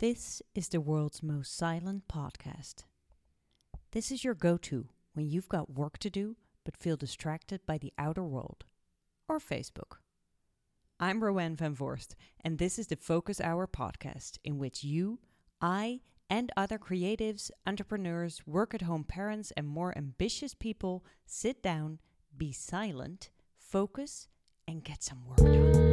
This is the world's most silent podcast. This is your go to when you've got work to do but feel distracted by the outer world or Facebook. I'm Roanne van Voorst, and this is the Focus Hour podcast in which you, I, and other creatives, entrepreneurs, work at home parents, and more ambitious people sit down, be silent, focus, and get some work done.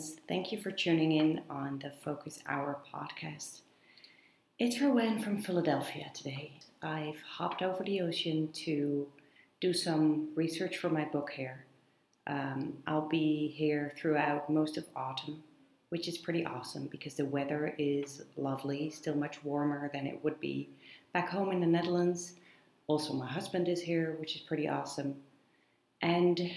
Friends, thank you for tuning in on the Focus Hour podcast. It's Roanne from Philadelphia today. I've hopped over the ocean to do some research for my book here. Um, I'll be here throughout most of autumn, which is pretty awesome because the weather is lovely, still much warmer than it would be back home in the Netherlands. Also, my husband is here, which is pretty awesome. And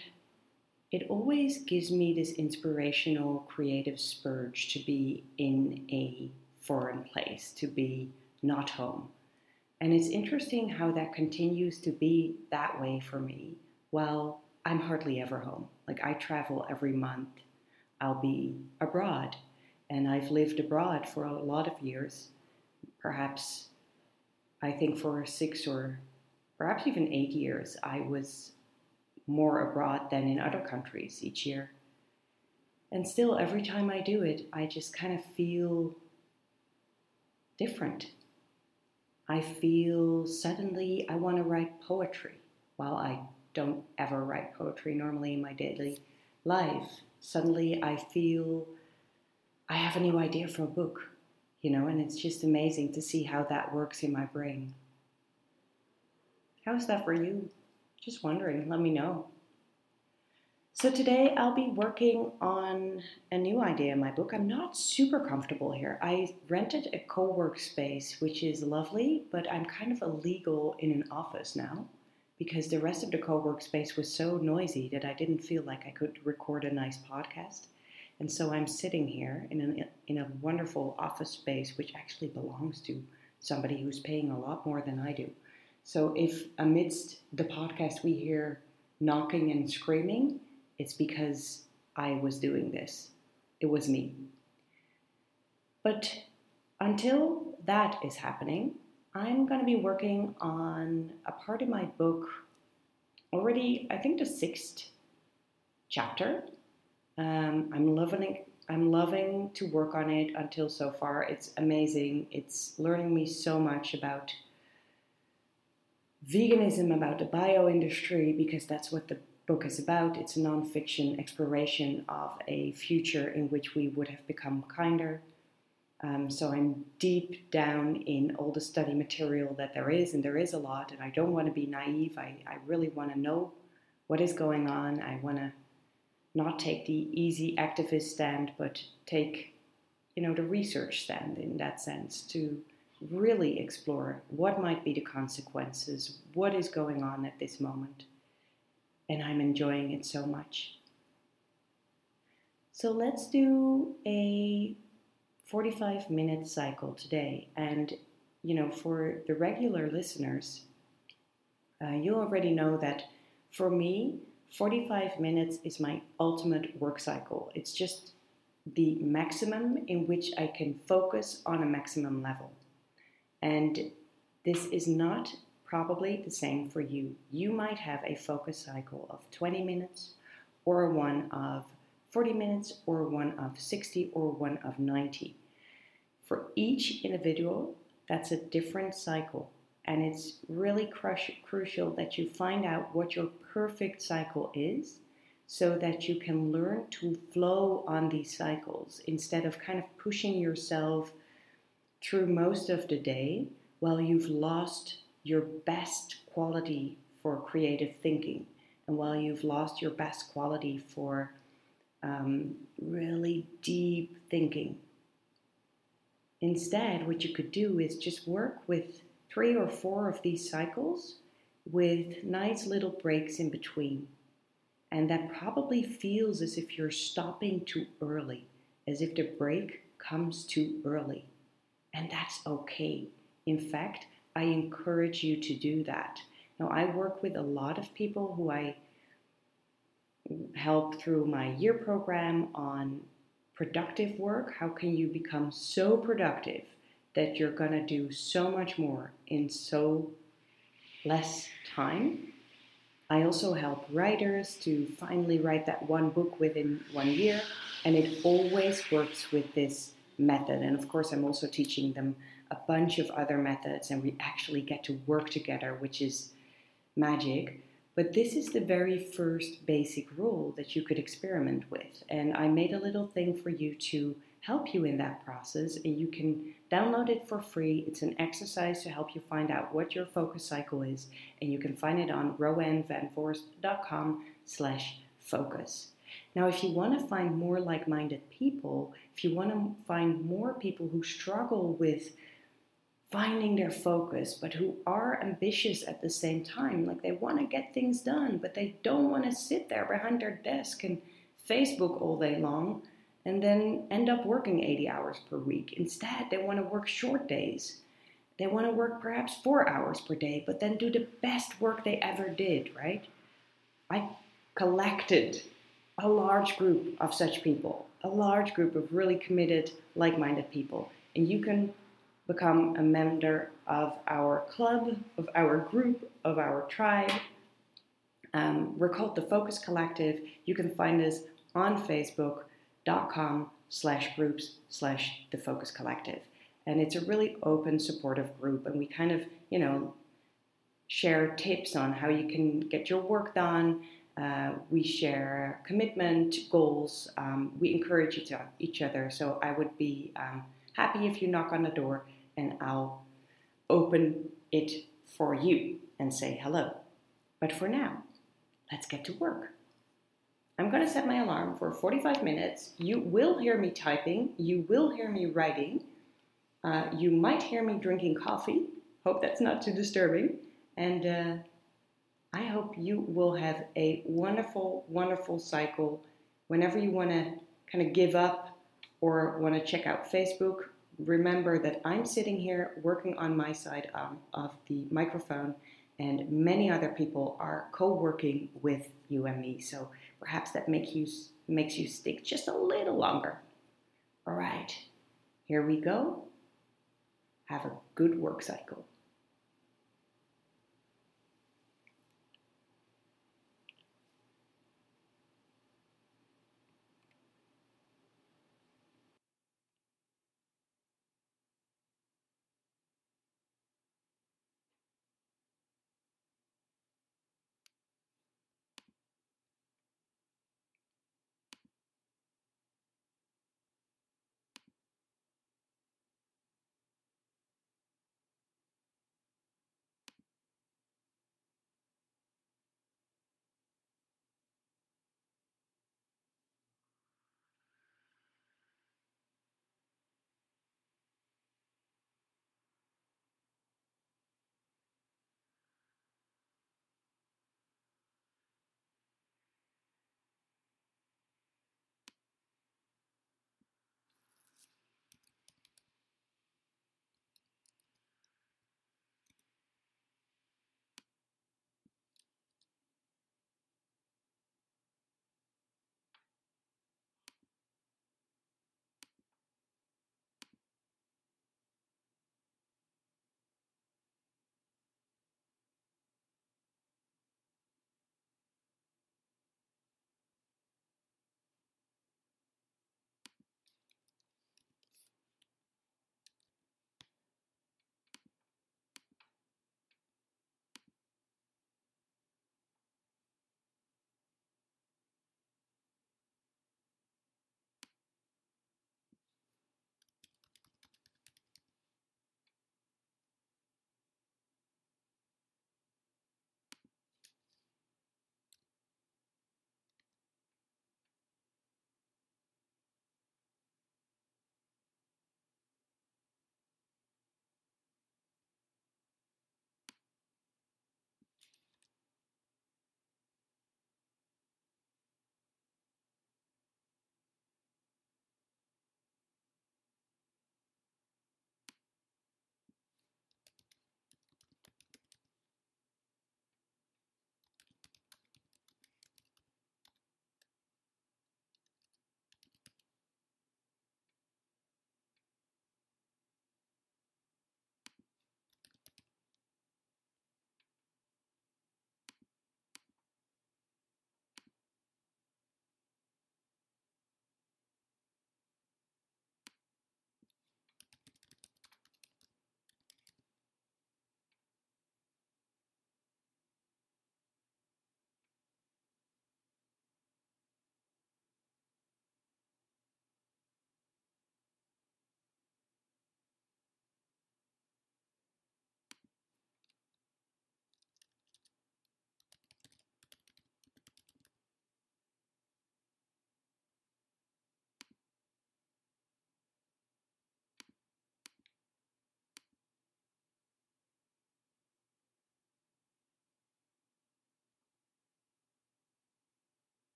it always gives me this inspirational creative spurge to be in a foreign place, to be not home. And it's interesting how that continues to be that way for me. Well, I'm hardly ever home. Like I travel every month. I'll be abroad. And I've lived abroad for a lot of years. Perhaps, I think for six or perhaps even eight years, I was more abroad than in other countries each year. And still, every time I do it, I just kind of feel different. I feel suddenly I want to write poetry. While I don't ever write poetry normally in my daily life, suddenly I feel I have a new idea for a book, you know, and it's just amazing to see how that works in my brain. How's that for you? Just wondering, let me know. So, today I'll be working on a new idea in my book. I'm not super comfortable here. I rented a co work space, which is lovely, but I'm kind of illegal in an office now because the rest of the co work space was so noisy that I didn't feel like I could record a nice podcast. And so I'm sitting here in, an, in a wonderful office space, which actually belongs to somebody who's paying a lot more than I do. So if amidst the podcast we hear knocking and screaming, it's because I was doing this. It was me. But until that is happening, I'm going to be working on a part of my book already, I think the sixth chapter. Um, I'm loving it. I'm loving to work on it until so far. It's amazing. It's learning me so much about veganism, about the bio industry, because that's what the book is about. It's a nonfiction exploration of a future in which we would have become kinder. Um, so I'm deep down in all the study material that there is, and there is a lot, and I don't want to be naive. I, I really want to know what is going on. I want to not take the easy activist stand, but take, you know, the research stand in that sense to really explore what might be the consequences, what is going on at this moment. And I'm enjoying it so much. So let's do a 45 minute cycle today. And, you know, for the regular listeners, uh, you already know that for me, 45 minutes is my ultimate work cycle. It's just the maximum in which I can focus on a maximum level. And this is not probably the same for you. You might have a focus cycle of 20 minutes, or one of 40 minutes, or one of 60, or one of 90. For each individual, that's a different cycle. And it's really crush, crucial that you find out what your perfect cycle is so that you can learn to flow on these cycles instead of kind of pushing yourself through most of the day while you've lost your best quality for creative thinking and while you've lost your best quality for um, really deep thinking. Instead, what you could do is just work with three or four of these cycles with nice little breaks in between. And that probably feels as if you're stopping too early, as if the break comes too early. And that's okay. In fact, I encourage you to do that. Now, I work with a lot of people who I help through my year program on productive work. How can you become so productive that you're going to do so much more in so less time? I also help writers to finally write that one book within one year, and it always works with this method. And of course, I'm also teaching them a bunch of other methods, and we actually get to work together, which is magic. But this is the very first basic rule that you could experiment with. And I made a little thing for you to help you in that process. And you can download it for free. It's an exercise to help you find out what your focus cycle is. And you can find it on roannevanvoorst.com slash focus. Now, if you want to find more like minded people, if you want to find more people who struggle with finding their focus, but who are ambitious at the same time. Like they want to get things done, but they don't want to sit there behind their desk and Facebook all day long and then end up working 80 hours per week. Instead, they want to work short days. They want to work perhaps four hours per day, but then do the best work they ever did, right? I collected a large group of such people, a large group of really committed, like minded people. And you can become a member of our club, of our group, of our tribe. Um, we're called the Focus Collective. You can find us on facebook.com slash groups slash the Focus Collective. And it's a really open, supportive group. And we kind of, you know, share tips on how you can get your work done. Uh, we share commitment, goals. Um, we encourage each, each other. So I would be um, happy if you knock on the door and I'll open it for you and say hello. But for now, let's get to work. I'm going to set my alarm for 45 minutes. You will hear me typing, you will hear me writing, uh, you might hear me drinking coffee. Hope that's not too disturbing. And uh, I hope you will have a wonderful, wonderful cycle whenever you want to kind of give up or want to check out Facebook remember that I'm sitting here working on my side um, of the microphone, and many other people are co-working with you and me. So perhaps that makes you makes you stick just a little longer. All right, here we go. Have a good work cycle.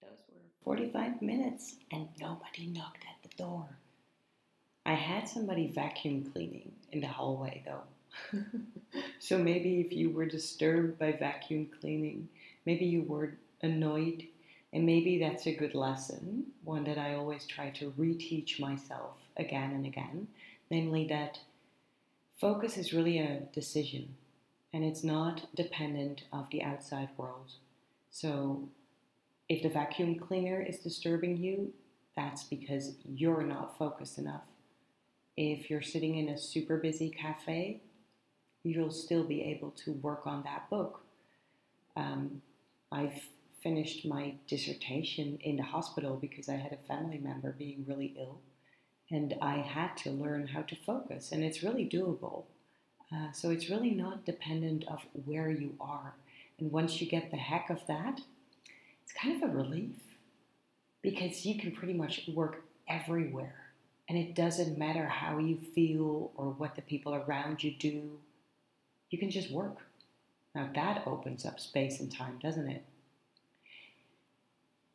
Those were 45 minutes and nobody knocked at the door. I had somebody vacuum cleaning in the hallway though. so maybe if you were disturbed by vacuum cleaning, maybe you were annoyed, and maybe that's a good lesson, one that I always try to reteach myself again and again, namely that focus is really a decision and it's not dependent of the outside world. So if the vacuum cleaner is disturbing you, that's because you're not focused enough. If you're sitting in a super busy cafe, you'll still be able to work on that book. Um, I've finished my dissertation in the hospital because I had a family member being really ill, and I had to learn how to focus, and it's really doable. Uh, so it's really not dependent of where you are. And once you get the heck of that, it's kind of a relief because you can pretty much work everywhere. And it doesn't matter how you feel or what the people around you do, you can just work. Now that opens up space and time, doesn't it?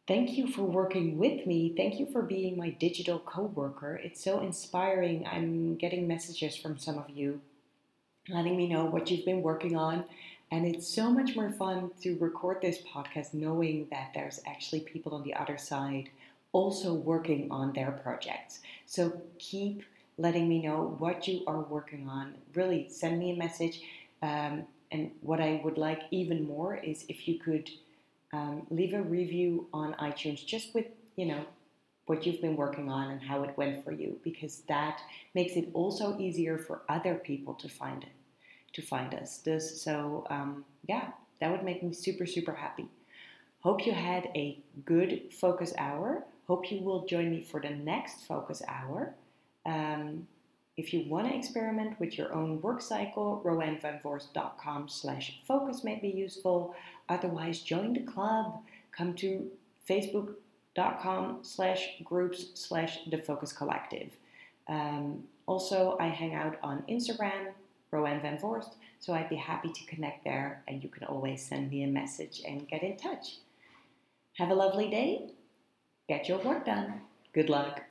Thank you for working with me. Thank you for being my digital co worker. It's so inspiring. I'm getting messages from some of you letting me know what you've been working on. And it's so much more fun to record this podcast knowing that there's actually people on the other side also working on their projects. So keep letting me know what you are working on. Really send me a message. Um, and what I would like even more is if you could um, leave a review on iTunes just with, you know, what you've been working on and how it went for you because that makes it also easier for other people to find it to find us this so um, yeah that would make me super super happy hope you had a good focus hour hope you will join me for the next focus hour um, if you want to experiment with your own work cycle, roannevanvoorst.com slash focus may be useful. Otherwise, join the club. Come to facebook.com slash groups slash the focus collective. Um, also, I hang out on Instagram, Roanne van Voorst, so I'd be happy to connect there and you can always send me a message and get in touch. Have a lovely day. Get your work done. Good luck.